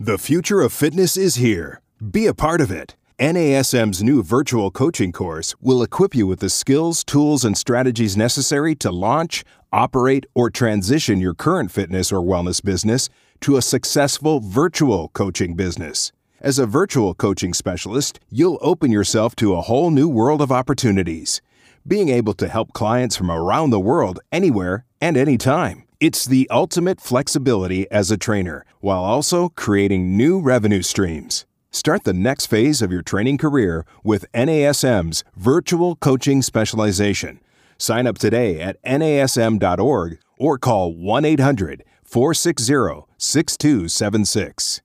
The future of fitness is here. Be a part of it. NASM's new virtual coaching course will equip you with the skills, tools, and strategies necessary to launch, operate, or transition your current fitness or wellness business to a successful virtual coaching business. As a virtual coaching specialist, you'll open yourself to a whole new world of opportunities, being able to help clients from around the world anywhere and anytime. It's the ultimate flexibility as a trainer while also creating new revenue streams. Start the next phase of your training career with NASM's virtual coaching specialization. Sign up today at nasm.org or call 1 800 460 6276.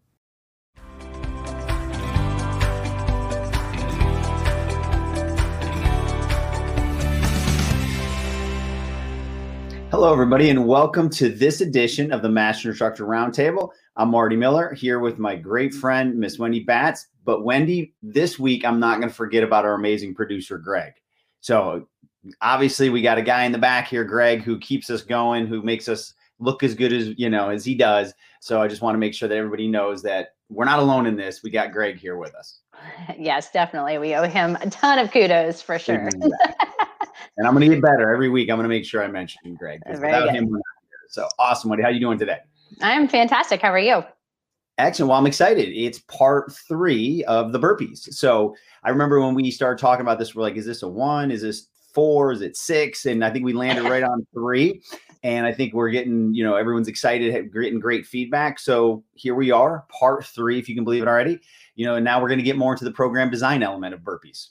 Hello, everybody, and welcome to this edition of the Master Instructor Roundtable. I'm Marty Miller here with my great friend, Miss Wendy Batts. But, Wendy, this week I'm not going to forget about our amazing producer, Greg. So, obviously, we got a guy in the back here, Greg, who keeps us going, who makes us look as good as you know as he does. So, I just want to make sure that everybody knows that we're not alone in this. We got Greg here with us. Yes, definitely. We owe him a ton of kudos for sure. And I'm going to get better every week. I'm going to make sure I mention Greg. Without good. him, we're not here. So awesome, Wendy. How you doing today? I'm fantastic. How are you? Excellent. Well, I'm excited. It's part three of the burpees. So I remember when we started talking about this, we're like, is this a one? Is this four? Is it six? And I think we landed right on three. And I think we're getting, you know, everyone's excited, getting great feedback. So here we are, part three, if you can believe it already. You know, and now we're going to get more into the program design element of burpees.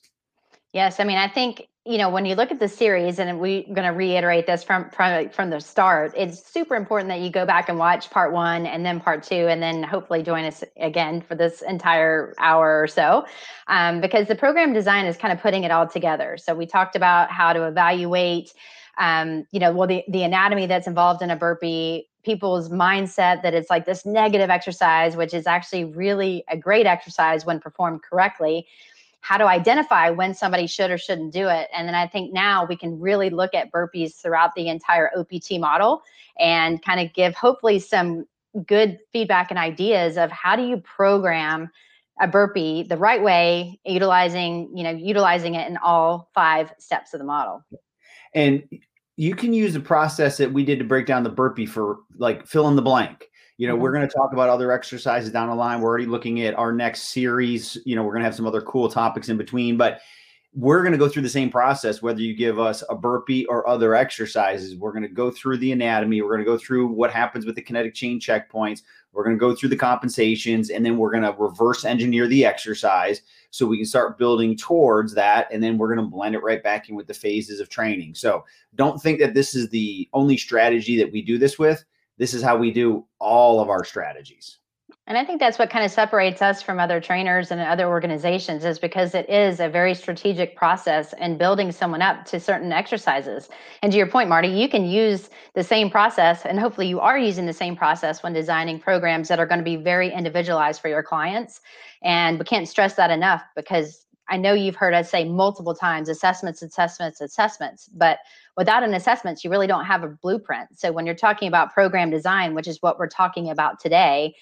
Yes, I mean, I think you know when you look at the series, and we're going to reiterate this from from from the start. It's super important that you go back and watch part one, and then part two, and then hopefully join us again for this entire hour or so, um, because the program design is kind of putting it all together. So we talked about how to evaluate. Um, you know, well, the, the anatomy that's involved in a burpee, people's mindset that it's like this negative exercise, which is actually really a great exercise when performed correctly how to identify when somebody should or shouldn't do it. And then I think now we can really look at burpees throughout the entire OPT model and kind of give hopefully some good feedback and ideas of how do you program a burpee the right way utilizing you know utilizing it in all five steps of the model and you can use the process that we did to break down the burpee for like fill in the blank you know, mm-hmm. we're going to talk about other exercises down the line. We're already looking at our next series. You know, we're going to have some other cool topics in between, but we're going to go through the same process whether you give us a burpee or other exercises we're going to go through the anatomy we're going to go through what happens with the kinetic chain checkpoints we're going to go through the compensations and then we're going to reverse engineer the exercise so we can start building towards that and then we're going to blend it right back in with the phases of training so don't think that this is the only strategy that we do this with this is how we do all of our strategies. And I think that's what kind of separates us from other trainers and other organizations is because it is a very strategic process and building someone up to certain exercises. And to your point, Marty, you can use the same process, and hopefully you are using the same process when designing programs that are going to be very individualized for your clients. And we can't stress that enough because I know you've heard us say multiple times assessments, assessments, assessments, but without an assessment, you really don't have a blueprint. So when you're talking about program design, which is what we're talking about today,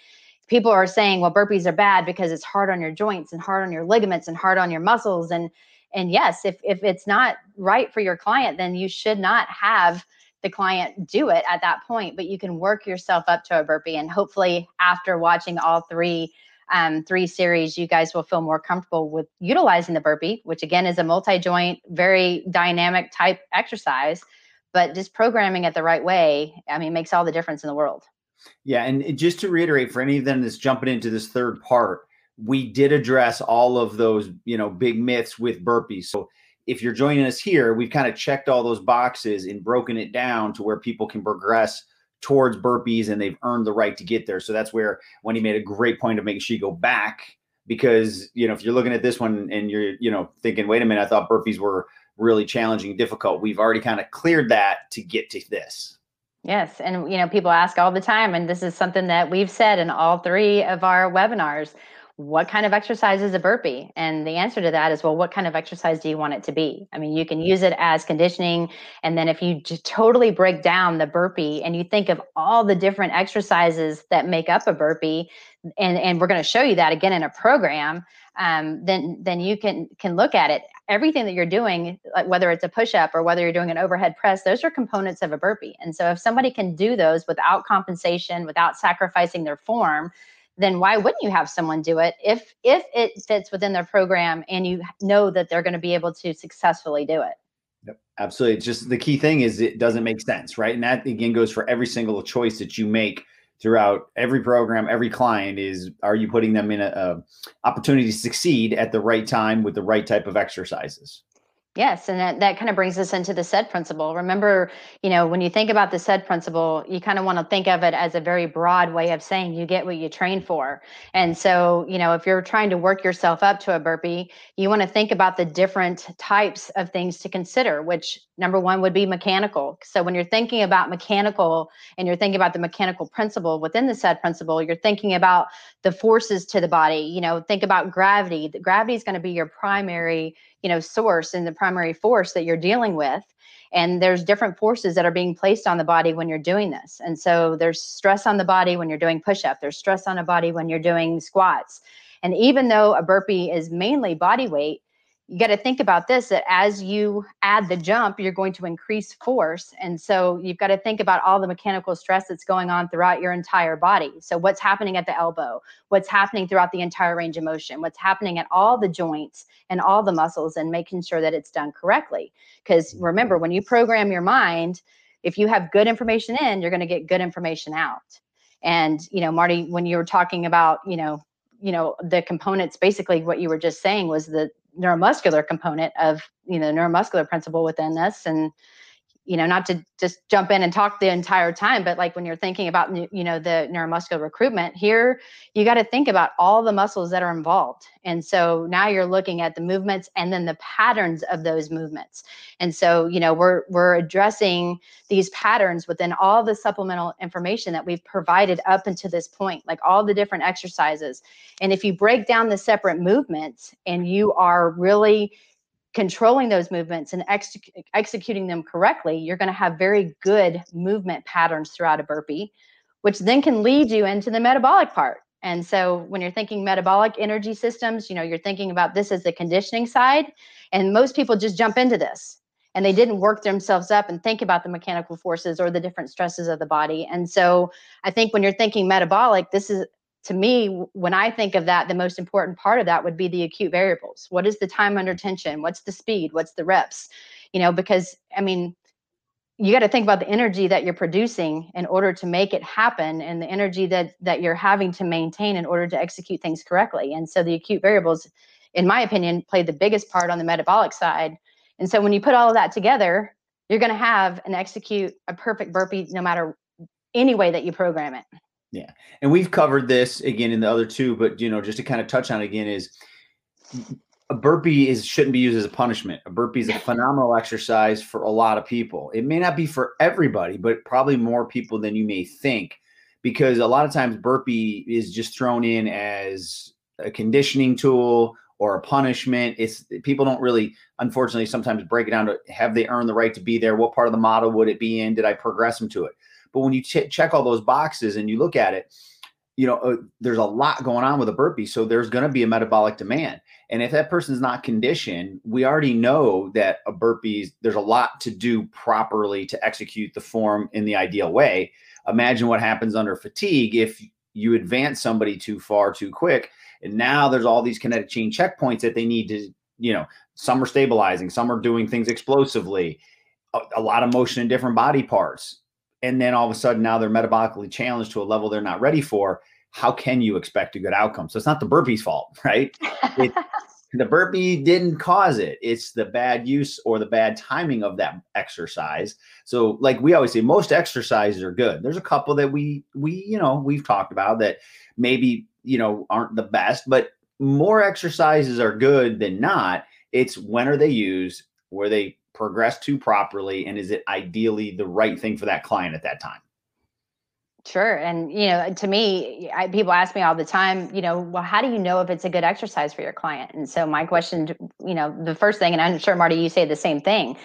people are saying, well, burpees are bad because it's hard on your joints and hard on your ligaments and hard on your muscles. And and yes, if if it's not right for your client, then you should not have the client do it at that point. But you can work yourself up to a burpee. And hopefully after watching all three um, three series, you guys will feel more comfortable with utilizing the burpee, which again is a multi joint, very dynamic type exercise. But just programming it the right way, I mean, makes all the difference in the world. Yeah. And just to reiterate for any of them that's jumping into this third part, we did address all of those, you know, big myths with burpees. So if you're joining us here, we've kind of checked all those boxes and broken it down to where people can progress towards burpees and they've earned the right to get there. So that's where Wendy made a great point of making sure you go back because you know if you're looking at this one and you're you know thinking, wait a minute, I thought burpees were really challenging, difficult. We've already kind of cleared that to get to this. Yes, and you know people ask all the time, and this is something that we've said in all three of our webinars what kind of exercise is a burpee? And the answer to that is, well, what kind of exercise do you want it to be? I mean, you can use it as conditioning. And then if you totally break down the burpee and you think of all the different exercises that make up a burpee, and and we're going to show you that again in a program um, then then you can can look at it everything that you're doing like whether it's a push up or whether you're doing an overhead press those are components of a burpee and so if somebody can do those without compensation without sacrificing their form then why wouldn't you have someone do it if if it fits within their program and you know that they're going to be able to successfully do it Yep, absolutely. Just the key thing is it doesn't make sense, right? And that again goes for every single choice that you make throughout every program, every client is are you putting them in a, a opportunity to succeed at the right time with the right type of exercises? Yes, and that, that kind of brings us into the SAID principle. Remember, you know, when you think about the SAID principle, you kind of want to think of it as a very broad way of saying you get what you train for. And so, you know, if you're trying to work yourself up to a burpee, you want to think about the different types of things to consider, which number one would be mechanical. So when you're thinking about mechanical and you're thinking about the mechanical principle within the SAID principle, you're thinking about the forces to the body. You know, think about gravity. Gravity is going to be your primary you know source and the primary force that you're dealing with and there's different forces that are being placed on the body when you're doing this. And so there's stress on the body when you're doing push up there's stress on the body when you're doing squats. And even though a burpee is mainly body weight you got to think about this that as you add the jump, you're going to increase force. And so you've got to think about all the mechanical stress that's going on throughout your entire body. So, what's happening at the elbow? What's happening throughout the entire range of motion? What's happening at all the joints and all the muscles, and making sure that it's done correctly. Because remember, when you program your mind, if you have good information in, you're going to get good information out. And, you know, Marty, when you were talking about, you know, you know the components basically what you were just saying was the neuromuscular component of you know neuromuscular principle within this and you know not to just jump in and talk the entire time but like when you're thinking about you know the neuromuscular recruitment here you got to think about all the muscles that are involved. And so now you're looking at the movements and then the patterns of those movements. And so you know we're we're addressing these patterns within all the supplemental information that we've provided up until this point like all the different exercises. And if you break down the separate movements and you are really controlling those movements and ex- executing them correctly, you're going to have very good movement patterns throughout a burpee, which then can lead you into the metabolic part. And so when you're thinking metabolic energy systems, you know, you're thinking about this as the conditioning side. And most people just jump into this and they didn't work themselves up and think about the mechanical forces or the different stresses of the body. And so I think when you're thinking metabolic, this is to me, when I think of that, the most important part of that would be the acute variables. What is the time under tension? What's the speed? What's the reps? You know, because I mean, you got to think about the energy that you're producing in order to make it happen and the energy that that you're having to maintain in order to execute things correctly. And so the acute variables, in my opinion, play the biggest part on the metabolic side. And so when you put all of that together, you're going to have and execute a perfect burpee no matter any way that you program it. Yeah. And we've covered this again in the other two, but you know, just to kind of touch on it again is a burpee is shouldn't be used as a punishment. A burpee is a phenomenal exercise for a lot of people. It may not be for everybody, but probably more people than you may think because a lot of times burpee is just thrown in as a conditioning tool or a punishment. It's people don't really, unfortunately, sometimes break it down to have they earned the right to be there? What part of the model would it be in? Did I progress them to it? But when you ch- check all those boxes and you look at it, you know, uh, there's a lot going on with a burpee. So there's going to be a metabolic demand. And if that person's not conditioned, we already know that a burpee, there's a lot to do properly to execute the form in the ideal way. Imagine what happens under fatigue if you advance somebody too far too quick. And now there's all these kinetic chain checkpoints that they need to, you know, some are stabilizing, some are doing things explosively, a, a lot of motion in different body parts and then all of a sudden now they're metabolically challenged to a level they're not ready for how can you expect a good outcome? So it's not the burpee's fault right? It, the burpee didn't cause it. It's the bad use or the bad timing of that exercise. So like we always say most exercises are good. There's a couple that we we you know we've talked about that maybe you know aren't the best but more exercises are good than not. It's when are they used? Where they progress to properly and is it ideally the right thing for that client at that time Sure. And, you know, to me, I, people ask me all the time, you know, well, how do you know if it's a good exercise for your client? And so my question, you know, the first thing, and I'm sure, Marty, you say the same thing.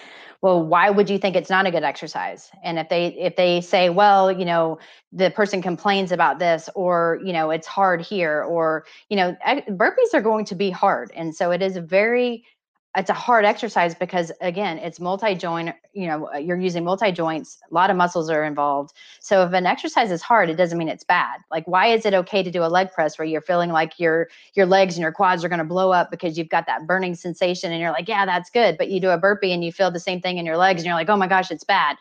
well why would you think it's not a good exercise and if they if they say well you know the person complains about this or you know it's hard here or you know burpees are going to be hard and so it is a very it's a hard exercise because again it's multi-joint you know uh, you're using multi-joints a lot of muscles are involved. So if an exercise is hard it doesn't mean it's bad. Like why is it okay to do a leg press where you're feeling like your your legs and your quads are going to blow up because you've got that burning sensation and you're like yeah that's good but you do a burpee and you feel the same thing in your legs and you're like oh my gosh it's bad.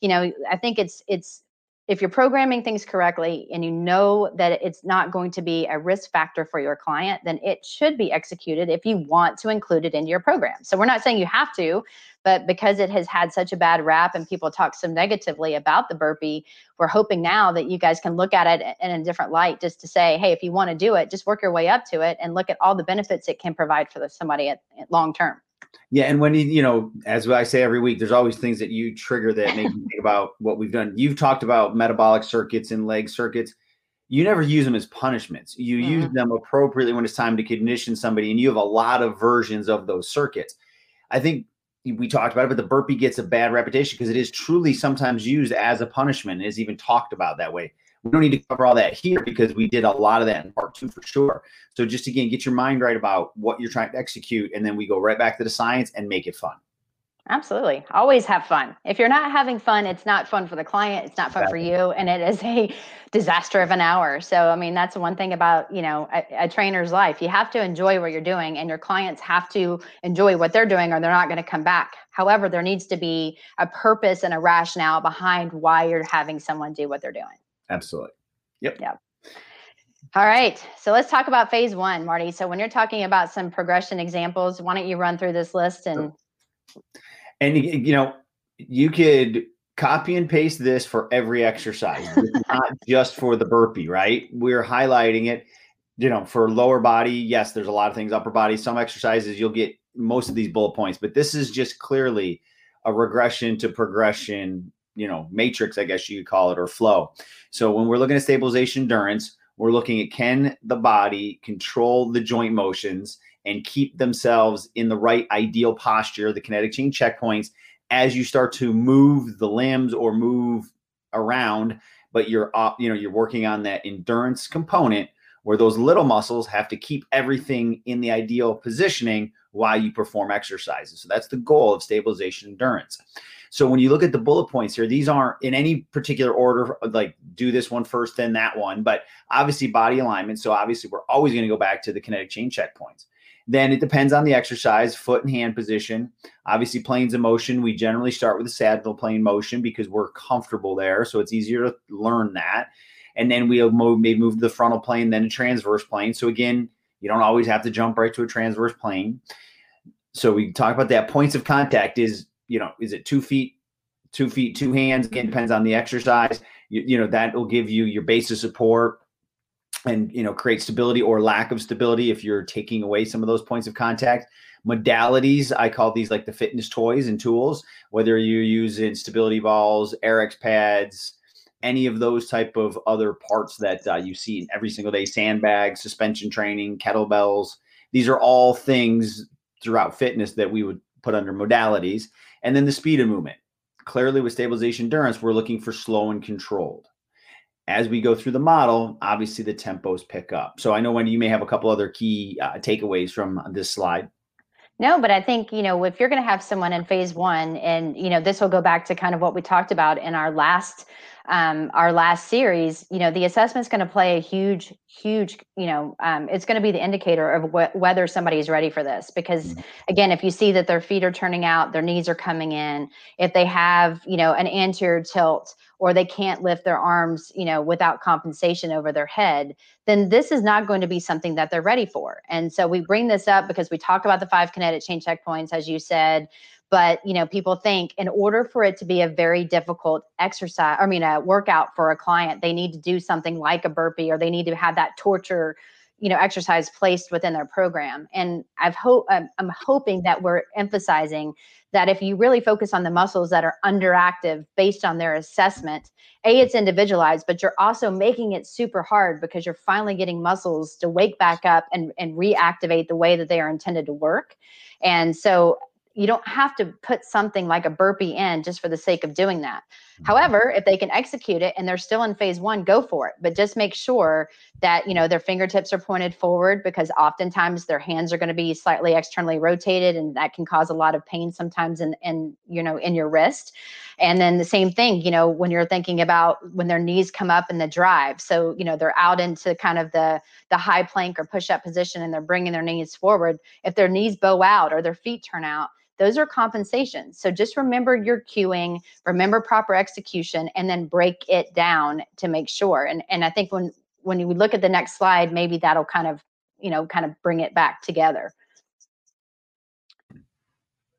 You know i think it's it's if you're programming things correctly and you know that it's not going to be a risk factor for your client, then it should be executed if you want to include it into your program. So we're not saying you have to, but because it has had such a bad rap and people talk so negatively about the burpee, we're hoping now that you guys can look at it in a different light just to say, hey, if you want to do it, just work your way up to it and look at all the benefits it can provide for somebody at long term. Yeah, and when you you know, as I say every week, there's always things that you trigger that make you think about what we've done. You've talked about metabolic circuits and leg circuits. You never use them as punishments. You mm-hmm. use them appropriately when it's time to condition somebody, and you have a lot of versions of those circuits. I think we talked about it, but the burpee gets a bad reputation because it is truly sometimes used as a punishment. It is even talked about that way. We don't need to cover all that here because we did a lot of that in part two for sure. So just again, get your mind right about what you're trying to execute, and then we go right back to the science and make it fun. Absolutely. Always have fun. If you're not having fun, it's not fun for the client, it's not fun exactly. for you, and it is a disaster of an hour. So, I mean, that's one thing about, you know, a, a, trainer's life. You have to enjoy what you're doing and your clients have to enjoy what they're doing or they're not going to come back. However, there needs to be a purpose and a rationale behind why you're having someone do what they're doing. Absolutely. Yep. Yep. All right. So let's talk about phase one, Marty. So when you're talking about some progression examples, why don't you run through this list and and you know, you could copy and paste this for every exercise, not just for the burpee, right? We're highlighting it, you know, for lower body. Yes, there's a lot of things, upper body, some exercises you'll get most of these bullet points, but this is just clearly a regression to progression you know matrix i guess you could call it or flow. So when we're looking at stabilization endurance we're looking at can the body control the joint motions and keep themselves in the right ideal posture the kinetic chain checkpoints as you start to move the limbs or move around but you're you know you're working on that endurance component where those little muscles have to keep everything in the ideal positioning while you perform exercises. So that's the goal of stabilization endurance so when you look at the bullet points here, these aren't in any particular order, like do this one first, then that one, but obviously body alignment. So obviously we're always going to go back to the kinetic chain checkpoints. Then it depends on the exercise, foot and hand position. Obviously, planes of motion, we generally start with the sagittal plane motion because we're comfortable there. So it's easier to learn that. And then we'll move, maybe move to the frontal plane, then a transverse plane. So again, you don't always have to jump right to a transverse plane. So we talk about that. Points of contact is you know, is it two feet, two feet, two hands? Again, depends on the exercise. You, you know, that will give you your base of support and you know create stability or lack of stability if you're taking away some of those points of contact modalities i call these like the fitness toys and tools whether you're using stability balls Airex pads any of those type of other parts that uh, you see in every single day sandbags suspension training kettlebells these are all things throughout fitness that we would put under modalities and then the speed of movement. Clearly, with stabilization endurance, we're looking for slow and controlled. As we go through the model, obviously the tempos pick up. So I know when you may have a couple other key uh, takeaways from this slide. No, but I think, you know, if you're going to have someone in phase one, and, you know, this will go back to kind of what we talked about in our last um, our last series, you know, the assessment is going to play a huge, huge, you know, um, it's going to be the indicator of wh- whether somebody is ready for this. Because mm-hmm. again, if you see that their feet are turning out, their knees are coming in, if they have, you know, an anterior tilt or they can't lift their arms, you know, without compensation over their head, then this is not going to be something that they're ready for. And so we bring this up because we talk about the five kinetic chain checkpoints, as you said but you know people think in order for it to be a very difficult exercise i mean a workout for a client they need to do something like a burpee or they need to have that torture you know exercise placed within their program and i've hope I'm, I'm hoping that we're emphasizing that if you really focus on the muscles that are underactive based on their assessment a it's individualized but you're also making it super hard because you're finally getting muscles to wake back up and, and reactivate the way that they are intended to work and so you don't have to put something like a burpee in just for the sake of doing that. Mm-hmm. However, if they can execute it and they're still in phase one, go for it. But just make sure that you know their fingertips are pointed forward because oftentimes their hands are going to be slightly externally rotated, and that can cause a lot of pain sometimes in in you know in your wrist. And then the same thing, you know, when you're thinking about when their knees come up in the drive. So you know they're out into kind of the the high plank or push up position, and they're bringing their knees forward. If their knees bow out or their feet turn out those are compensations. So just remember your cueing, remember proper execution, and then break it down to make sure. And and I think when when you look at the next slide, maybe that'll kind of you know kind of bring it back together.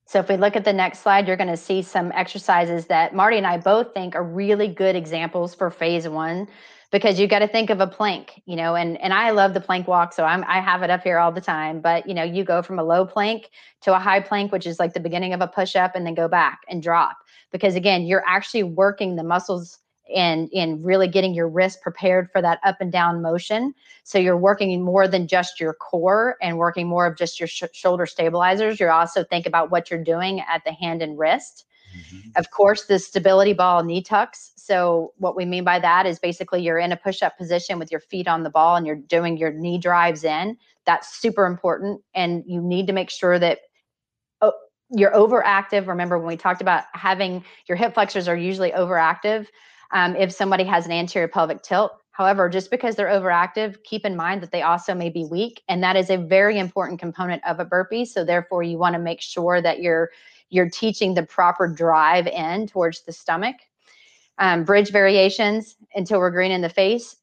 So if we look at the next slide, you're going to see some exercises that Marty and I both think are really good examples for phase one because you've got to think of a plank, you know, and and I love the plank walk, so I'm I have it up here all the time. But you know, you go from a low plank to a high plank, which is like the beginning of a push up, and then go back and drop because again, you're actually working the muscles and in really getting your wrist prepared for that up and down motion. So you're working more than just your core and working more of just your sh- shoulder stabilizers. You're also think about what you're doing at the hand and wrist. Mm-hmm. Of course, the stability ball knee tucks. So, what we mean by that is basically you're in a push up position with your feet on the ball and you're doing your knee drives in. That's super important. And you need to make sure that oh, you're overactive. Remember, when we talked about having your hip flexors are usually overactive um, if somebody has an anterior pelvic tilt. However, just because they're overactive, keep in mind that they also may be weak. And that is a very important component of a burpee. So, therefore, you want to make sure that you're you're teaching the proper drive in towards the stomach. Um, bridge variations until we're green in the face.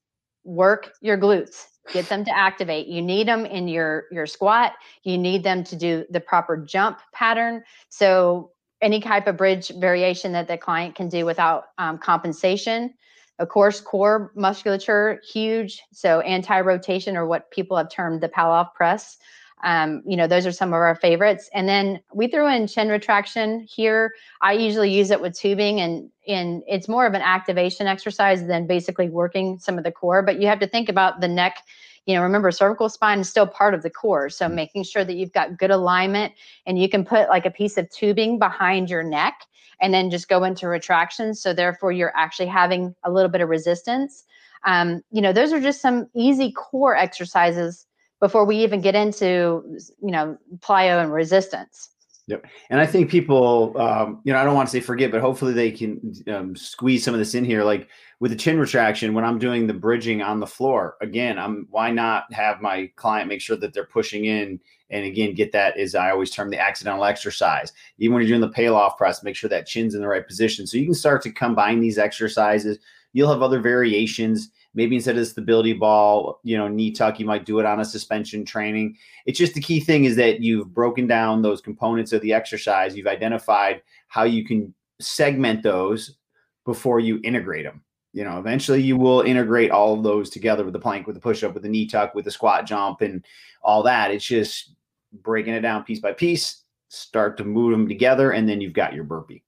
Work your glutes. Get them to activate. You need them in your your squat. You need them to do the proper jump pattern. So any type of bridge variation that the client can do without um, compensation. Of course, core musculature, huge. So anti-rotation or what people have termed the Pallof press um, you know, those are some of our favorites. And then we threw in chin retraction here. I usually use it with tubing and and it's more of an activation exercise than basically working some of the core. But you have to think about the neck. You know, remember cervical spine is still part of the core. So mm-hmm. making sure that you've got good alignment and you can put like a piece of tubing behind your neck and then just go into retraction. So therefore you're actually having a little bit of resistance. Um, you know, those are just some easy core exercises before we even get into you know plyo and resistance Yep. And I think people, um, you know, I don't want to say forget, but hopefully they can um, squeeze some of this in here. Like with the chin retraction, when I'm doing the bridging on the floor, again, I'm why not have my client make sure that they're pushing in and again get that as I always term the accidental exercise. Even when you're doing the Pallof press, make sure that chin's in the right position. So you can start to combine these exercises. You'll have other variations Maybe instead of the stability ball, you know, knee tuck, you might do it on a suspension training. It's just the key thing is that you've broken down those components of the exercise. You've identified how you can segment those before you integrate them. You know, eventually you will integrate all of those together with the plank, with the push up, with the knee tuck, with the squat jump, and all that. It's just breaking it down piece by piece, start to move them together, and then you've got your burpee.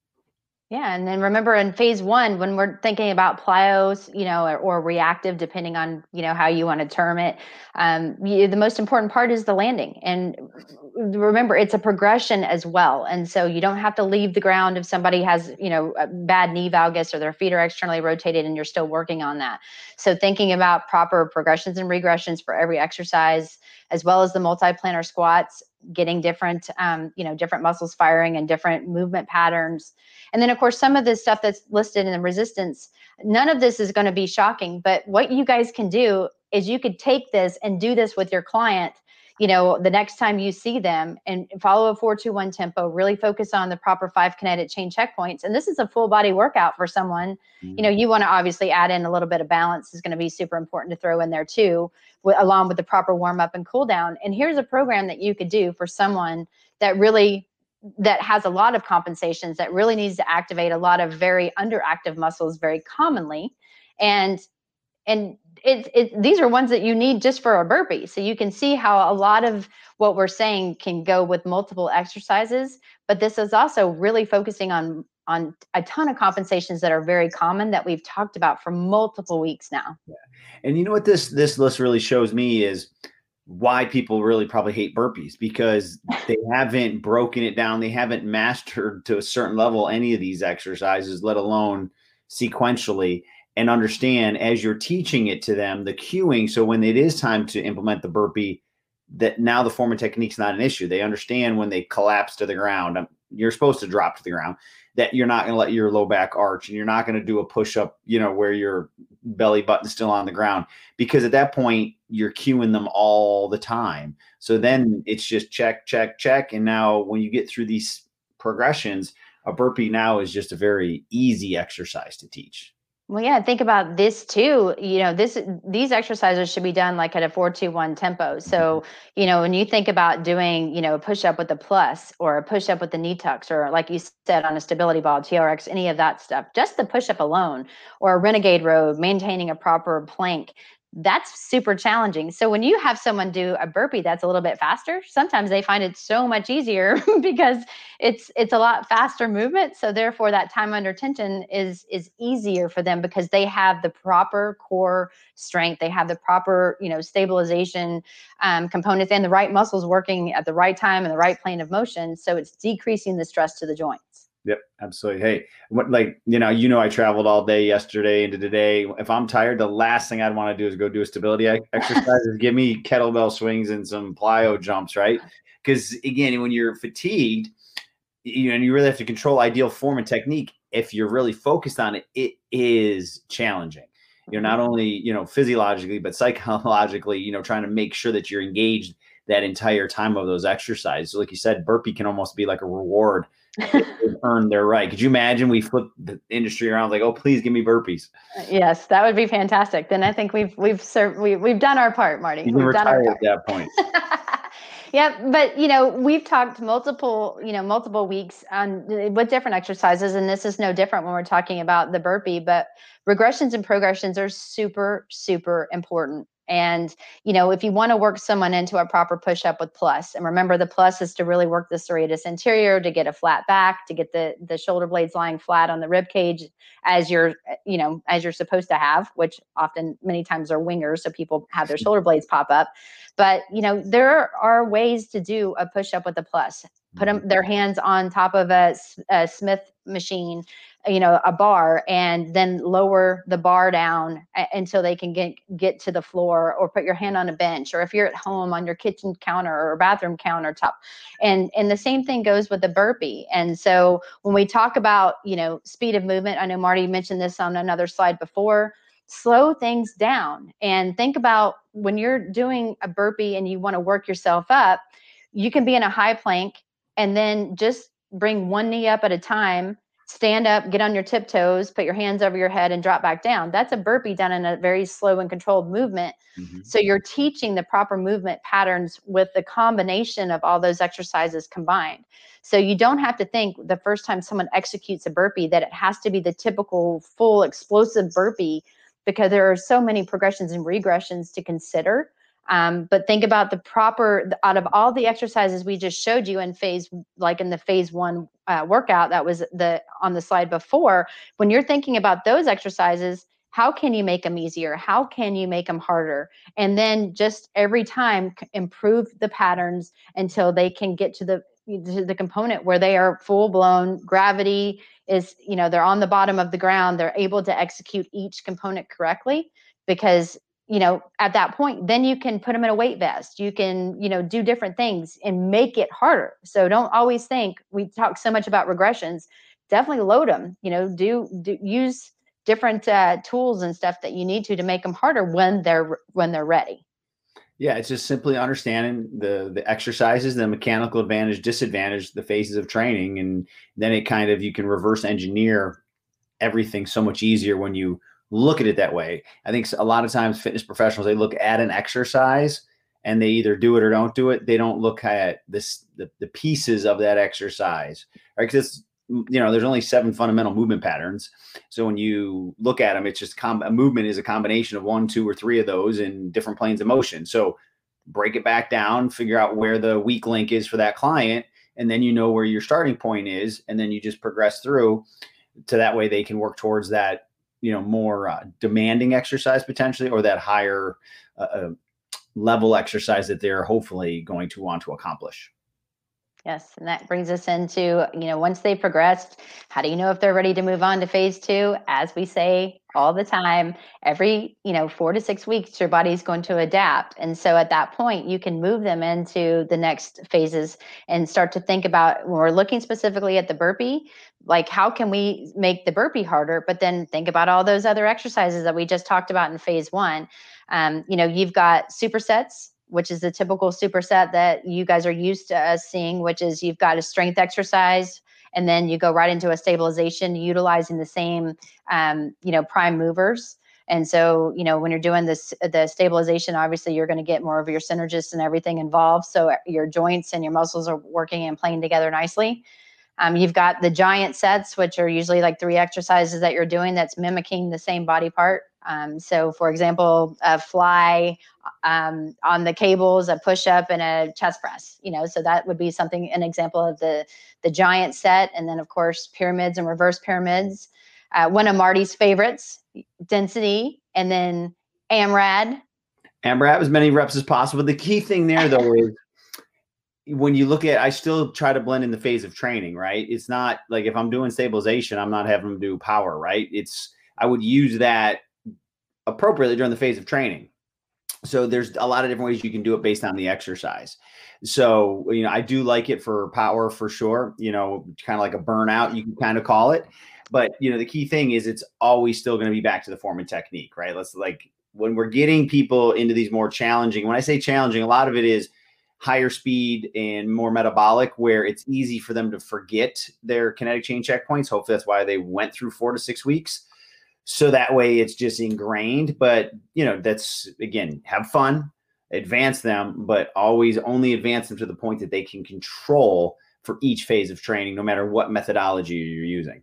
Yeah, and then remember in phase one, when we're thinking about plyos, you know, or, or reactive, depending on you know how you want to term it, um, you, the most important part is the landing. And remember, it's a progression as well. And so you don't have to leave the ground if somebody has you know a bad knee valgus or their feet are externally rotated, and you're still working on that. So thinking about proper progressions and regressions for every exercise, as well as the multi-planar squats, getting different um, you know different muscles firing and different movement patterns and then of course some of this stuff that's listed in the resistance none of this is going to be shocking but what you guys can do is you could take this and do this with your client you know the next time you see them and follow a 421 tempo really focus on the proper five kinetic chain checkpoints and this is a full body workout for someone mm-hmm. you know mm-hmm. you want to obviously add in a little bit of balance is going to be super important to throw in there too w- along with the proper warm up and cool down and here's a program that you could do for someone that really that has a lot of compensations that really needs to activate a lot of very underactive muscles very commonly and and it, it, these are ones that you need just for a burpee. So you can see how a lot of what we're saying can go with multiple exercises. But this is also really focusing on on a ton of compensations that are very common that we've talked about for multiple weeks now. Yeah. And you know what this this list really shows me is why people really probably hate burpees because they haven't broken it down. They haven't mastered to a certain level any of these exercises, let alone sequentially and understand as you're teaching it to them the cueing. So when it is time to implement the burpee, that now the form and technique is not an issue. They understand when they collapse to the ground, um, you're supposed to drop to the ground, that you're not going to let your low back arch and you're not going to do a push up, you know, where your belly button's still on the ground because at that point you're cueing them all the time. So then it's just check, check, check. And now when you get through these progressions, a burpee now is just a very easy exercise to teach. Well, yeah, think about this too. You know, this these exercises should be done like at a four two one tempo. So, mm-hmm. you know, when you think about doing, you know, a push up with a plus or a push up with the knee tucks, or like you said on a stability ball, TRX, any of that stuff, just the push up alone, or a renegade row, maintaining a proper plank, that's super challenging. So when you have someone do a burpee that's a little bit faster, sometimes they find it so much easier because it's it's a lot faster movement. So therefore that time under tension is is easier for them because they have the proper core strength, they have the proper, you know, stabilization um, components and the right muscles working at the right time and the right plane of motion. So it's decreasing the stress to the joints. Yep, absolutely. Hey, what like you know, you know, I traveled all day yesterday into today. If I'm tired, the last thing I'd want to do is go do a stability exercises. Give me kettlebell swings and some plyo jumps, right? Because again, when you're fatigued, you know, and you really have to control ideal form and technique. If you're really focused on it, it is challenging. You know, mm-hmm. not only you know physiologically, but psychologically. You know, trying to make sure that you're engaged that entire time of those exercises. So like you said, burpee can almost be like a reward earned their right. Could you imagine we flip the industry around like, oh, please give me burpees? Yes, that would be fantastic. Then I think we've we've served we, we've done our part, Marty. You we've done our part. at that point. yeah, but you know, we've talked multiple, you know, multiple weeks on uh, with different exercises, and this is no different when we're talking about the burpee. But regressions and progressions are super, super important. And, you know, if you want to work someone into a proper push up with plus, and remember the plus is to really work the serratus anterior to get a flat back, to get the, the shoulder blades lying flat on the rib cage as you're, you know, as you're supposed to have, which often many times are wingers. So people have their shoulder blades pop up. But, you know, there are ways to do a push up with a plus. Put them, mm-hmm. their hands on top of a, a Smith machine you know a bar and then lower the bar down until they can get get to the floor or put your hand on a bench or if you're at home on your kitchen counter or bathroom countertop. And and the same thing goes with the burpee. And so when we talk about you know speed of movement i know marty mentioned this on another slide before slow things down. And think about when you're doing a burpee and you want to work yourself up you can be in a high plank and then just bring one knee up at a time stand up, get on your tiptoes, put your hands over your head, and drop back down. That's a burpee done in a very slow and controlled movement. Mm-hmm. So you're teaching the proper movement patterns with the combination of all those exercises combined. So you don't have to think the first time someone executes a burpee that it has to be the typical full explosive burpee because there are so many progressions and regressions to consider. Um, but think about the proper out of all the exercises we just showed you in phase, like in the phase one uh, workout that was the on the slide before. When you're thinking about those exercises, how can you make them easier? How can you make them harder? And then just every time improve the patterns until they can get to the to the component where they are full blown gravity is you know they're on the bottom of the ground they're able to execute each component correctly because you know at that point then you can put them in a weight vest. You can you know do different things and make it harder. So don't always think we talk so much about regressions definitely load them you know do, do use different uh, tools and stuff that you need to to make them harder when they're when they're ready. Yeah it's just simply understanding the the exercises the mechanical advantage disadvantage the phases of training and then it kind of you can reverse engineer everything so much easier when you look at it that way. I think a lot of times fitness professionals they look at an exercise and they either do it or don't do it. They don't look at this the, the pieces of that exercise, right? Because you know there's only seven fundamental movement patterns. So when you look at them, it's just com- a movement is a combination of one, two, or three of those in different planes of motion. So break it back down, figure out where the weak link is for that client, and then you know where your starting point is, and then you just progress through to that way they can work towards that you know more uh, demanding exercise potentially or that higher uh, uh, level exercise that they're hopefully going to want to accomplish. Yes, and that brings us into, you know, once they progressed, how do you know if they're ready to move on to phase two? As we say all the time, every, you know, four to six weeks, your body's going to adapt. And so at that point, you can move them into the next phases and start to think about when we're looking specifically at the burpee, like how can we make the burpee harder? But then think about all those other exercises that we just talked about in phase one. Um, you know, you've got supersets which is the typical superset that you guys are used to us seeing, which is you've got a strength exercise and then you go right into a stabilization utilizing the same, um, you know, prime movers. And so, you know, when you're doing this, the stabilization, obviously you're going to get more of your synergists and everything involved. So uh, your joints and your muscles are working and playing together nicely. Um, you've got the giant sets, which are usually like three exercises that you're doing that's mimicking the same body part. Um, so, for example, a fly um, on the cables, a push up, and a chest press. You know, so that would be something an example of the the giant set, and then of course pyramids and reverse pyramids. Uh, one of Marty's favorites, density, and then AMRAP. AMRAP as many reps as possible. The key thing there, though, is when you look at, I still try to blend in the phase of training. Right? It's not like if I'm doing stabilization, I'm not having them do power. Right? It's I would use that appropriately during the phase of training. So there's a lot of different ways you can do it based on the exercise. So, you know, I do like it for power for sure, you know, kind of like a burnout, you can kind of call it. But, you know, the key thing is it's always still going to be back to the form and technique, right? Let's like when we're getting people into these more challenging, when I say challenging, a lot of it is higher speed and more metabolic where it's easy for them to forget their kinetic chain checkpoints. Hopefully that's why they went through four to six weeks. So that way it's just ingrained. But you know that's again have fun advance them but always only advance them to the point that they can control for each phase of training no matter what methodology you're using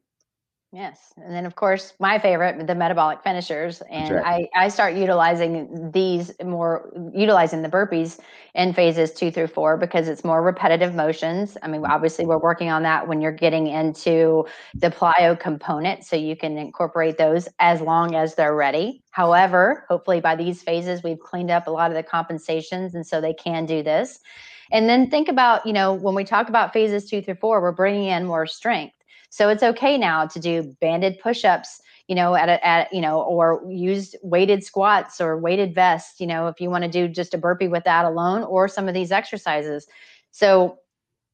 Yes. And then, of course, my favorite, the metabolic finishers. And right. I, I start utilizing these more, utilizing the burpees in phases two through four because it's more repetitive motions. I mean, mm-hmm. obviously, we're working on that when you're getting into the plyo component. So you can incorporate those as long as they're ready. However, hopefully, by these phases, we've cleaned up a lot of the compensations. And so they can do this. And then think about, you know, when we talk about phases two through four, we're bringing in more strength. So it's okay now to do banded push-ups, you know, at a, at you know, or use weighted squats or weighted vests, you know, if you want to do just a burpee with that alone, or some of these exercises. So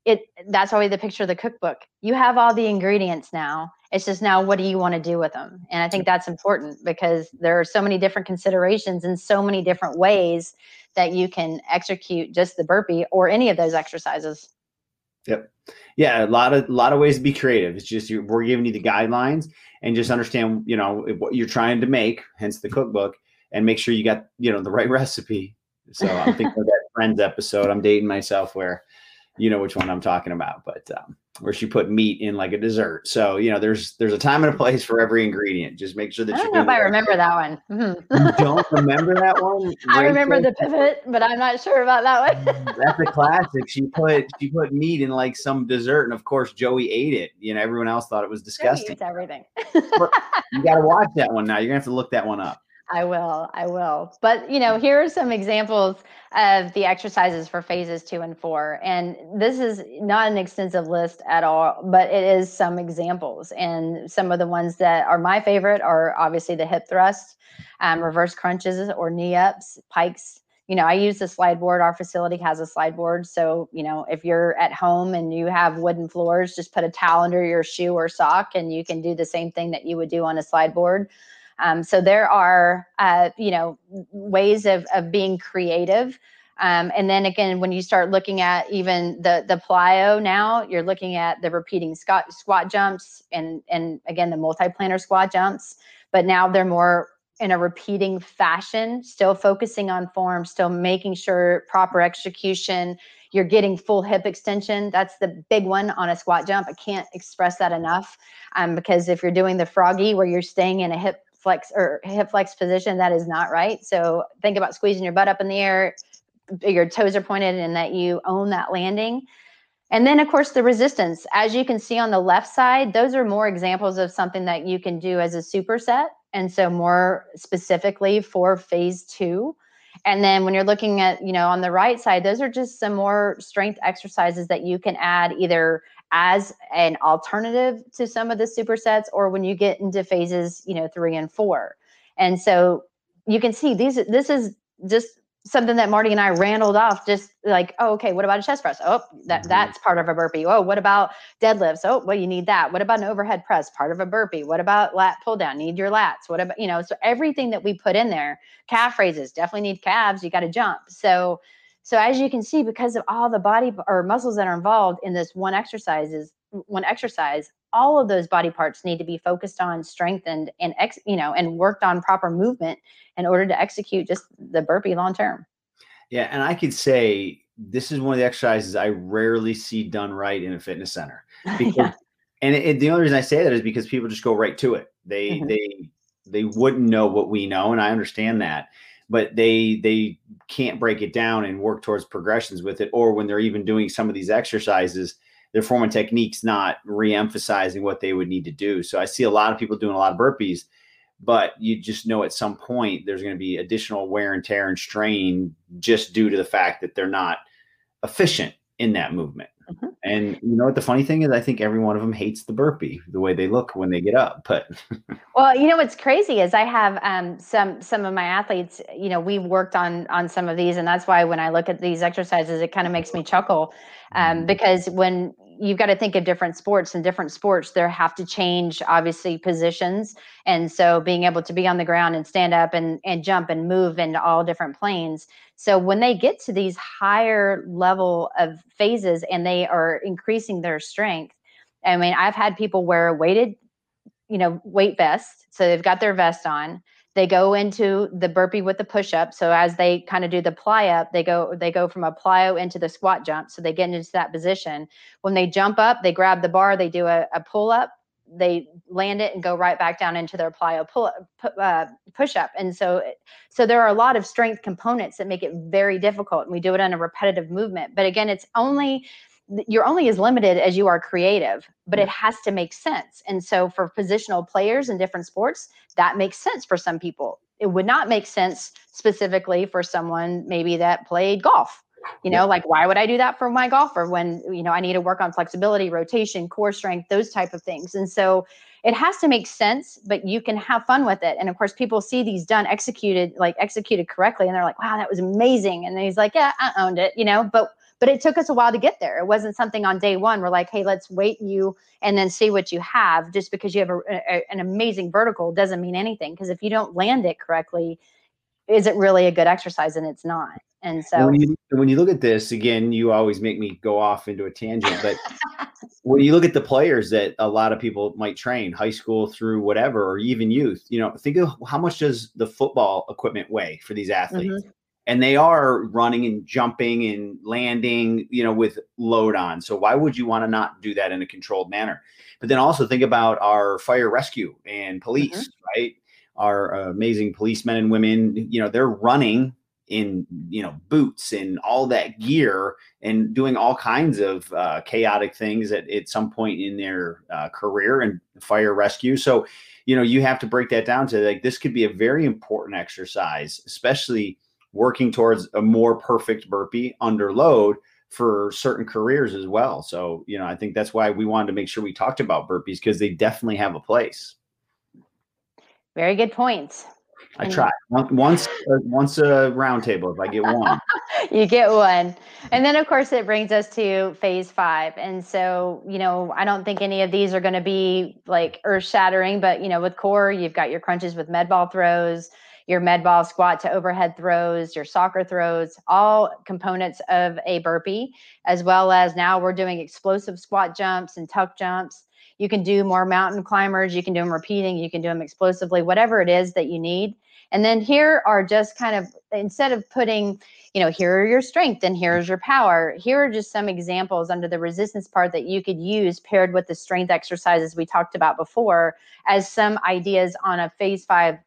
it that's always the picture of the cookbook. You have all the ingredients now. It's just now what do you want to do with them? And I think that's important because there are so many different considerations and so many different ways that you can execute just the burpee or any of those exercises. Yep. Yeah, a lot of a lot of ways to be creative. It's just you, we're giving you the guidelines and just understand, you know, what you're trying to make, hence the cookbook, and make sure you got, you know, the right recipe. So I'm thinking of that Friends episode. I'm dating myself where you know which one I'm talking about, but um, where she put meat in like a dessert. So you know, there's there's a time and a place for every ingredient. Just make sure that I don't know if I remember that one. Mm-hmm. you don't remember that one? I remember the pivot, but I'm not sure about that one. That's a classic. She put she put meat in like some dessert, and of course Joey ate it. You know, everyone else thought it was disgusting. It's everything. you got to watch that one now. You're gonna have to look that one up. I will. I will. But, you know, here are some examples of the exercises for phases two and four. And this is not an extensive list at all, but it is some examples. And some of the ones that are my favorite are obviously the hip thrust, um, reverse crunches or knee ups, pikes. You know, I use the slide board. Our facility has a slide board. So, you know, if you're at home and you have wooden floors, just put a towel under your shoe or sock and you can do the same thing that you would do on a slide board um, so there are, uh, you know, ways of, of being creative. Um, and then again, when you start looking at even the the plyo now, you're looking at the repeating squat, squat jumps and and again the multi-planar squat jumps. But now they're more in a repeating fashion, still focusing on form, still making sure proper execution. You're getting full hip extension. That's the big one on a squat jump. I can't express that enough um, because if you're doing the froggy where you're staying in a hip flex or hip flex position, that is not right. So think about squeezing your butt up in the air, your toes are pointed, and that you own that landing. And then, of course, the resistance. As you can see on the left side, those are more examples of something that you can do as a superset. And so, more specifically for phase two. And then when you're looking at, you know, on the right side, those are just some more strength exercises that you can add either as an alternative to some of the supersets or when you get into phases, you know, three and four. And so you can see these, this is just something that Marty and I randled off just like, oh, okay, what about a chest press? Oh, that mm-hmm. that's part of a burpee. Oh, what about deadlifts? Oh, well, you need that. What about an overhead press? Part of a burpee. What about lat pull down? Need your lats. What about, you know, so everything that we put in there, calf raises, definitely need calves. You got to jump. So so as you can see, because of all the body or muscles that are involved in this one exercises, one exercise, all of those body parts need to be focused on, strengthened, and ex, you know, and worked on proper movement in order to execute just the burpee long term. Yeah, and I could say this is one of the exercises I rarely see done right in a fitness center. Because, yeah. And it, it, the only reason I say that is because people just go right to it. They mm-hmm. they they wouldn't know what we know, and I understand that, but they they can't break it down and work towards progressions with it. Or when they're even doing some of these exercises, their form and techniques not re-emphasizing what they would need to do. So I see a lot of people doing a lot of burpees, but you just know at some point there's going to be additional wear and tear and strain just due to the fact that they're not efficient in that movement. Mm-hmm. And you know what the funny thing is? I think every one of them hates the burpee, the way they look when they get up. But well, you know what's crazy is I have um, some some of my athletes. You know, we've worked on on some of these, and that's why when I look at these exercises, it kind of makes me chuckle um, mm-hmm. because when you've got to think of different sports and different sports there have to change obviously positions. And so being able to be on the ground and stand up and, and jump and move into all different planes. So when they get to these higher level of phases and they are increasing their strength i mean i've had people wear weighted you know weight vest so they've got their vest on they go into the burpee with the push up so as they kind of do the ply up they go they go from a plyo into the squat jump so they get into that position. When they jump up they grab the bar they do a, a pull up they land it and go right back down into their plyo pull uh, push up and so so there are a lot of strength components that make it very difficult and we do it on a repetitive movement. But again it's only you're only as limited as you are creative, but it mm. has to make sense. And so for positional players in different sports, that makes sense for some people. It would not make sense specifically for someone maybe that played golf. You know, yeah. like why would I do that for my golfer when, you know, I need to work on flexibility, rotation, core strength, those type of things. And so it has to make sense, but you can have fun with it. And of course, people see these done executed, like executed correctly, and they're like, wow, that was amazing. And he's like, yeah, I owned it, you know, but but it took us a while to get there. It wasn't something on day one. We're like, hey, let's wait you and then see what you have. Just because you have a, a, an amazing vertical doesn't mean anything. Because if you don't land it correctly, is it really a good exercise? And it's not. And so when you, when you look at this again, you always make me go off into a tangent. But when you look at the players that a lot of people might train, high school through whatever, or even youth, you know, think of how much does the football equipment weigh for these athletes? Mm-hmm and they are running and jumping and landing, you know, with load on. So why would you want to not do that in a controlled manner? But then also think about our fire rescue and police, mm-hmm. right? Our uh, amazing policemen and women, you know, they're running in you know boots and all that gear and doing all kinds of uh, chaotic things at, at some point in their uh, career and fire rescue so you know you have to break that down to like this could be a very important exercise especially working towards a more perfect burpee under load for certain careers as well. So, you know, I think that's why we wanted to make sure we talked about burpees because they definitely have a place. Very good points. I and try once once a roundtable if I get one. you get one, and then of course it brings us to phase five. And so you know I don't think any of these are going to be like earth shattering, but you know with core you've got your crunches with med ball throws, your med ball squat to overhead throws, your soccer throws, all components of a burpee, as well as now we're doing explosive squat jumps and tuck jumps. You can do more mountain climbers, you can do them repeating, you can do them explosively, whatever it is that you need. And then here are just kind of instead of putting, you know, here are your strength and here's your power. Here are just some examples under the resistance part that you could use paired with the strength exercises we talked about before as some ideas on a phase five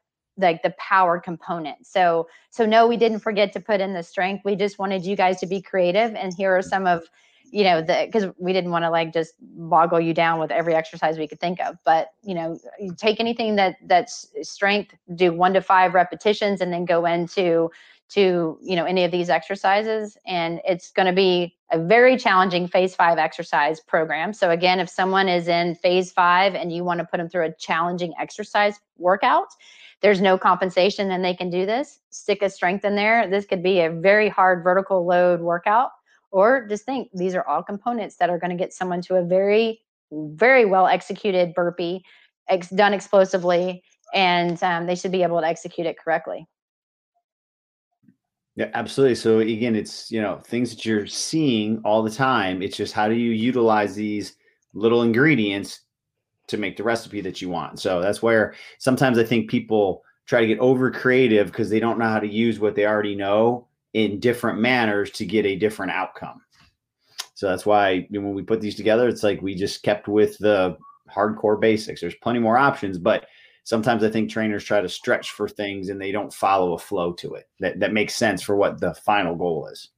like the power component. So so no, we didn't forget to put in the strength. We just wanted you guys to be creative. And here are some of you know the because we didn't want to like just boggle you down with every exercise we could think of but you know you take anything that that's strength do one to five repetitions and then go into to you know any of these exercises and it's going to be a very challenging phase five exercise program so again if someone is in phase five and you want to put them through a challenging exercise workout there's no compensation and they can do this stick a strength in there this could be a very hard vertical load workout or just think these are all components that are going to get someone to a very very well executed burpee ex- done explosively and um, they should be able to execute it correctly yeah, absolutely. So again, it's you know things that you're seeing all the time. It's just how do you utilize these little ingredients to make the recipe that you want. So that's where sometimes I think people try to get over creative because they don't know how to use what they already know in different manners to get a different outcome. So that's why when we put these together, it's like we just kept with the hardcore basics. There's plenty more options, but sometimes I think trainers try to stretch for things and they don't follow a flow to it that, that makes sense for what the final goal is.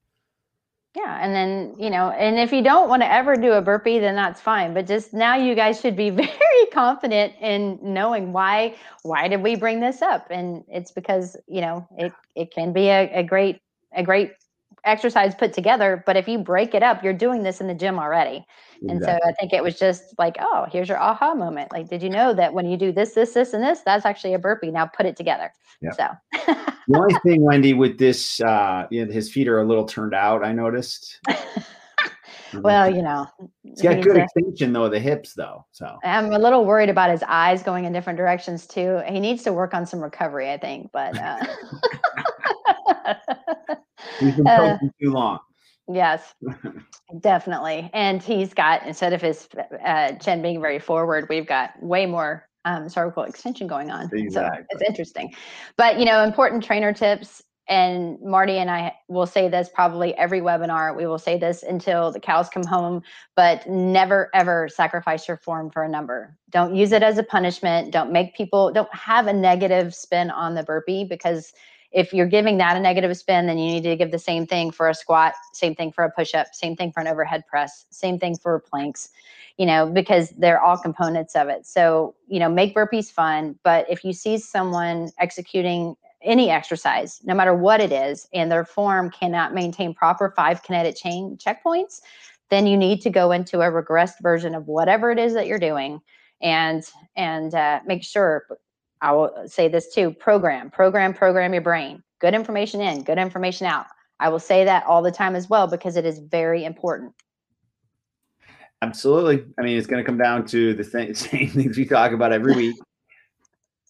Yeah. And then, you know, and if you don't want to ever do a burpee, then that's fine. But just now you guys should be very confident in knowing why, why did we bring this up? And it's because, you know, it, it can be a, a great, a great exercise put together. But if you break it up, you're doing this in the gym already. And so I think it was just like, oh, here's your aha moment. Like, did you know that when you do this, this, this, and this, that's actually a burpee. Now put it together. Yeah. So the only thing, Wendy, with this, uh, you know, his feet are a little turned out. I noticed. well, you know, he's got good extension though, the hips though. So I'm a little worried about his eyes going in different directions too. He needs to work on some recovery, I think. But uh, he's been uh, too long. Yes, definitely. And he's got instead of his uh, chin being very forward, we've got way more um, cervical extension going on. Exactly. So it's interesting. But you know, important trainer tips. And Marty and I will say this probably every webinar. We will say this until the cows come home, but never ever sacrifice your form for a number. Don't use it as a punishment. Don't make people, don't have a negative spin on the burpee because if you're giving that a negative spin, then you need to give the same thing for a squat, same thing for a push up, same thing for an overhead press, same thing for planks, you know, because they're all components of it. So, you know, make burpees fun. But if you see someone executing any exercise, no matter what it is, and their form cannot maintain proper five kinetic chain checkpoints, then you need to go into a regressed version of whatever it is that you're doing and and uh, make sure I will say this too program, program, program your brain. Good information in, good information out. I will say that all the time as well because it is very important. Absolutely. I mean, it's going to come down to the th- same things we talk about every week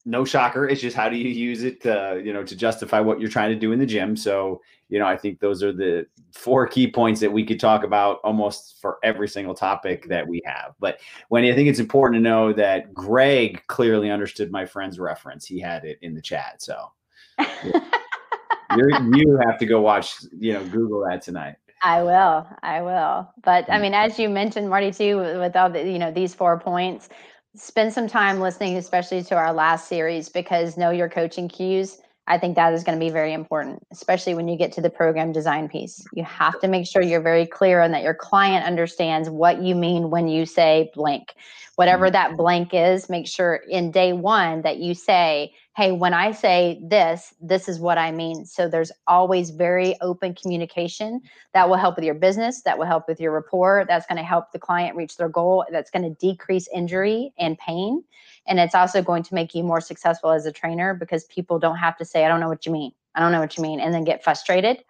no shocker. It's just how do you use it to, you know, to justify what you're trying to do in the gym. So, you know, I think those are the four key points that we could talk about almost for every single topic that we have. But when I think it's important to know that Greg clearly understood my friend's reference. He had it in the chat. So you have to go watch, you know, Google that tonight. I will. I will. But I mm. mean, as you mentioned, Marty, too, with all the, you know, these four points, spend some time listening, especially to our last series, because know your coaching cues. I think that is going to be very important, especially when you get to the program design piece. You have to make sure you're very clear and that your client understands what you mean when you say blank. Whatever mm-hmm. that blank is, make sure in day one that you say, hey, when I say this, this is what I mean. So there's always very open communication that will help with your business, that will help with your rapport, that's going to help the client reach their goal, that's going to decrease injury and pain. And it's also going to make you more successful as a trainer because people don't have to say, I don't know what you mean. I don't know what you mean, and then get frustrated.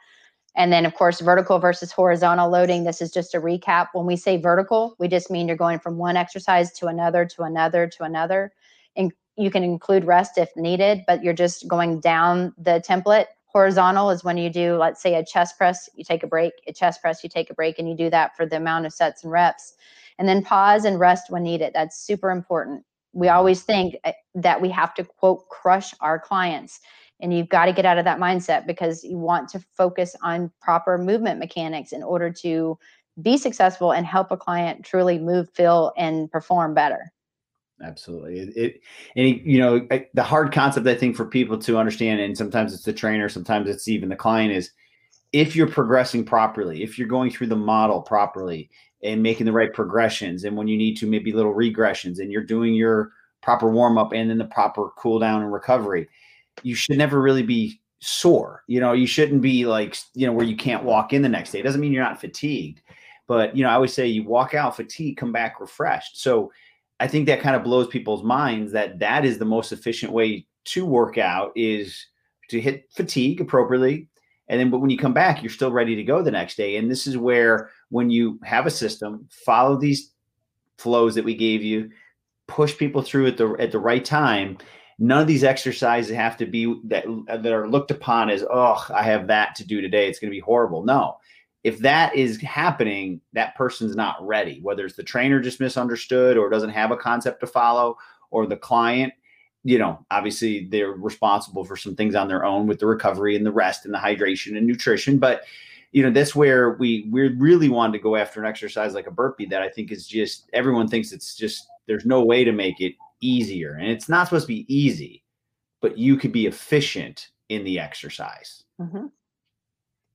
And then, of course, vertical versus horizontal loading. This is just a recap. When we say vertical, we just mean you're going from one exercise to another, to another, to another. And you can include rest if needed, but you're just going down the template. Horizontal is when you do, let's say, a chest press, you take a break, a chest press, you take a break, and you do that for the amount of sets and reps. And then pause and rest when needed. That's super important. We always think eh, that we have to, quote, crush our clients. And you've got to get out of that mindset because you want to focus on proper movement mechanics in order to be successful and help a client truly move, feel, and perform better absolutely. It, it and you know the hard concept I think for people to understand, and sometimes it's the trainer, sometimes it's even the client is if you're progressing properly, if you're going through the model properly and making the right progressions, and when you need to maybe little regressions, and you're doing your proper warm up and then the proper cool down and recovery, you should never really be sore. You know, you shouldn't be like, you know, where you can't walk in the next day. It doesn't mean you're not fatigued. But, you know, I always say you walk out fatigued, come back refreshed. So I think that kind of blows people's minds that that is the most efficient way to work out is to hit fatigue appropriately. And then, but when you come back, you're still ready to go the next day. And this is where, when you have a system, follow these flows that we gave you, push people through at the at the right time none of these exercises have to be that that are looked upon as oh i have that to do today it's going to be horrible no if that is happening that person's not ready whether it's the trainer just misunderstood or doesn't have a concept to follow or the client you know obviously they're responsible for some things on their own with the recovery and the rest and the hydration and nutrition but you know that's where we we really wanted to go after an exercise like a burpee that i think is just everyone thinks it's just there's no way to make it easier. And it's not supposed to be easy, but you could be efficient in the exercise. Mm-hmm.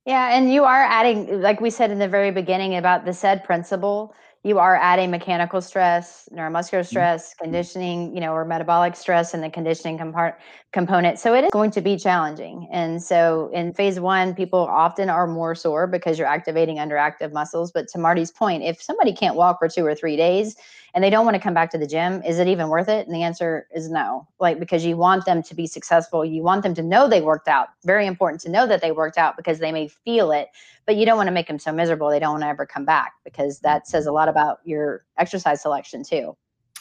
Yeah. And you are adding, like we said in the very beginning about the SAID principle, you are adding mechanical stress, neuromuscular mm-hmm. stress, conditioning, you know, or metabolic stress in the conditioning compart- component. So it is going to be challenging. And so in phase one, people often are more sore because you're activating underactive muscles. But to Marty's point, if somebody can't walk for two or three days, and they don't want to come back to the gym, is it even worth it? And the answer is no. Like because you want them to be successful, you want them to know they worked out. Very important to know that they worked out because they may feel it, but you don't want to make them so miserable they don't want to ever come back because that says a lot about your exercise selection too.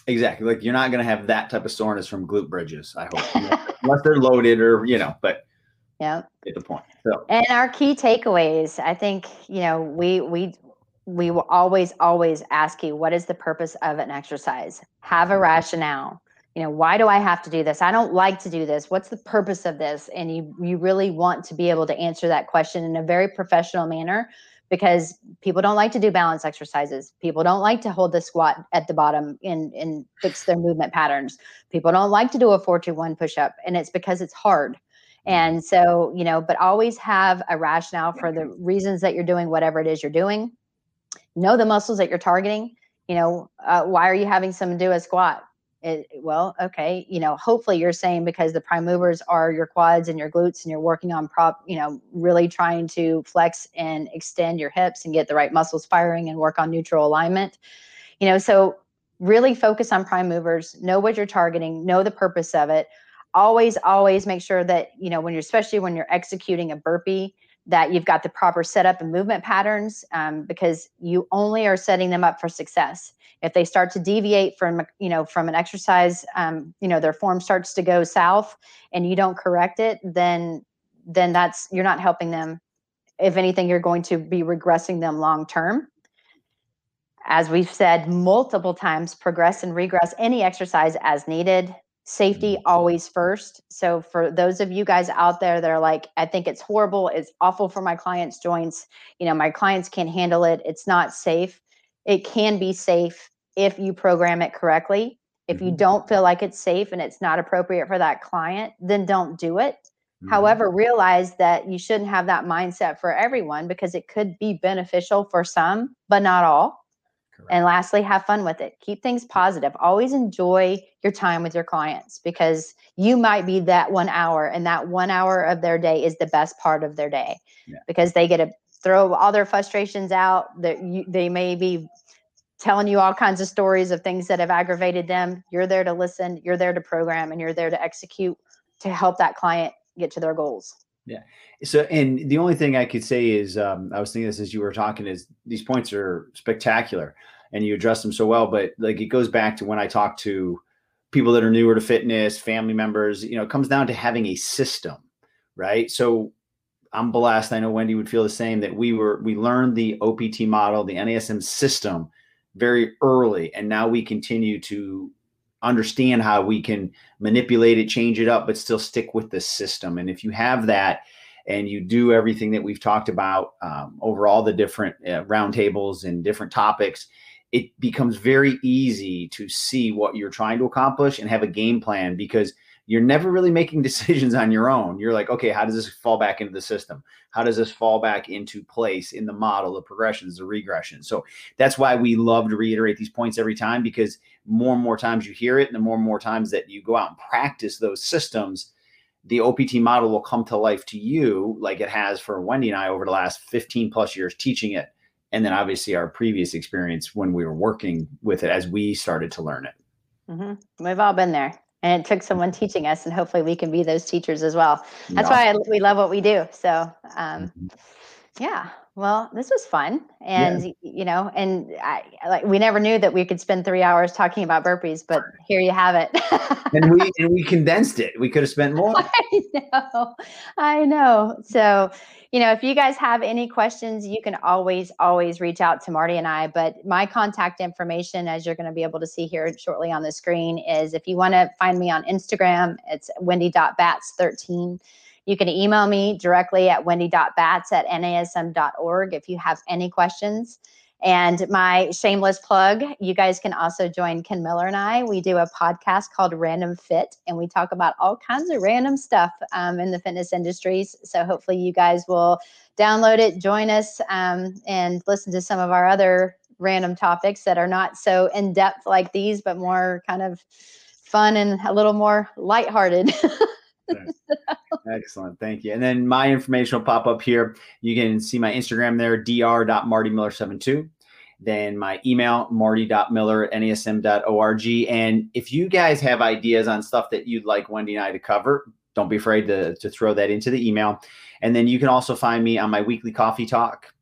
Exactly. Like you're not going to have that type of soreness from glute bridges. I hope, unless they're loaded or you know. But yeah, get the point. So, and our key takeaways, I think you know we we we will always always ask you what is the purpose of an exercise have a mm-hmm. rationale you know why do i have to do this? I don't like to do this. What's the purpose of this? And you you really want to be able to answer that question in a very professional manner because people don't like to do balance exercises. People don't like to hold the squat at the bottom and and fix their movement patterns. People don't like to do a 421 push up and it's because it's hard. And so you know but always have a rationale for the reasons that you're doing whatever it is you're doing. Know the muscles that you're targeting. You know uh, why are you having someone do a squat it, eh, well okay you know hopefully you're saying because the prime movers are your quads and your glutes and you're working on prop you know really trying to flex and extend your hips and get the right muscles firing and work on neutral alignment. You know so really focus on prime movers know what you're targeting know the purpose of it. Always always make sure that you know when you're especially when you're executing a burpee that you've got the proper setup and movement patterns um, because you only are setting them up for success. If they start to deviate from you know from an exercise um, you know their form starts to go south and you don't correct it then then that's you're not helping them. If anything you're going to be regressing them long term. As we've said multiple times progress and regress any exercise as needed safety mm-hmm. always first. So for those of you guys out there that are like, I think it's horrible, it's awful for my clients' joints, you know, my clients can't handle it, it's not safe. It can be safe if you program it correctly. If you mm-hmm. don't feel like it's safe and it's not appropriate for that client, then don't do it. Mm-hmm. However, realize that you shouldn't have that mindset for everyone because it could be beneficial for some, but not all. Correct. And lastly, have fun with it. Keep things positive. Always enjoy your time with your clients because you might be that one hour, and that one hour of their day is the best part of their day yeah. because they get to throw all their frustrations out. That they may be telling you all kinds of stories of things that have aggravated them. You're there to listen, you're there to program, and you're there to execute to help that client get to their goals. Yeah. So, and the only thing I could say is, um, I was thinking this as you were talking, is these points are spectacular, and you address them so well. But like, it goes back to when I talk to people that are newer to fitness, family members. You know, it comes down to having a system, right? So, I'm blessed. I know Wendy would feel the same. That we were we learned the OPT model, the NASM system, very early, and now we continue to understand how we can manipulate it, change it up, but still stick with the system. And if you have that and you do everything that we've talked about um, over all the different uh, roundtables and different topics, it becomes very easy to see what you're trying to accomplish and have a game plan because – you're never really making decisions on your own. You're like, okay, how does this fall back into the system? How does this fall back into place in the model, the progressions, the regression? So that's why we love to reiterate these points every time because more and more times you hear it, and the more and more times that you go out and practice those systems, the OPT model will come to life to you like it has for Wendy and I over the last 15 plus years teaching it. And then obviously our previous experience when we were working with it as we started to learn it. Mm-hmm. We've all been there. And it took someone teaching us, and hopefully we can be those teachers as well. That's yeah. why I, we love what we do. So, um, mm-hmm. yeah. Well, this was fun, and yeah. you know, and I like we never knew that we could spend three hours talking about burpees, but here you have it. and we and we condensed it. We could have spent more. I know, I know. So, you know, if you guys have any questions, you can always always reach out to Marty and I. But my contact information, as you're going to be able to see here shortly on the screen, is if you want to find me on Instagram, it's Wendy.batts13. You can email me directly at wendy.batts at nasm.org if you have any questions. And my shameless plug, you guys can also join Ken Miller and I. We do a podcast called Random Fit, and we talk about all kinds of random stuff um, in the fitness industries. So hopefully, you guys will download it, join us, um, and listen to some of our other random topics that are not so in depth like these, but more kind of fun and a little more lighthearted. Excellent. Thank you. And then my information will pop up here. You can see my Instagram there, dr.martymiller72. Then my email, marty.miller at nasm.org. And if you guys have ideas on stuff that you'd like Wendy and I to cover, don't be afraid to, to throw that into the email. And then you can also find me on my weekly coffee talk.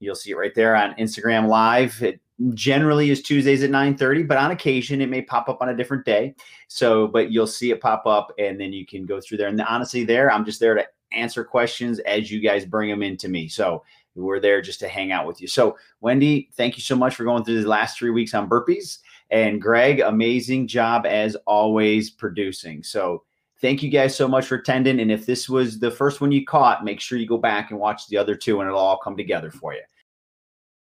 You'll see it right there on Instagram Live. It generally is Tuesdays at 9:30, but on occasion it may pop up on a different day. So, but you'll see it pop up and then you can go through there. And honestly, there, I'm just there to answer questions as you guys bring them into me. So we're there just to hang out with you. So, Wendy, thank you so much for going through the last three weeks on burpees. And Greg, amazing job as always producing. So, thank you guys so much for attending. And if this was the first one you caught, make sure you go back and watch the other two and it'll all come together for you.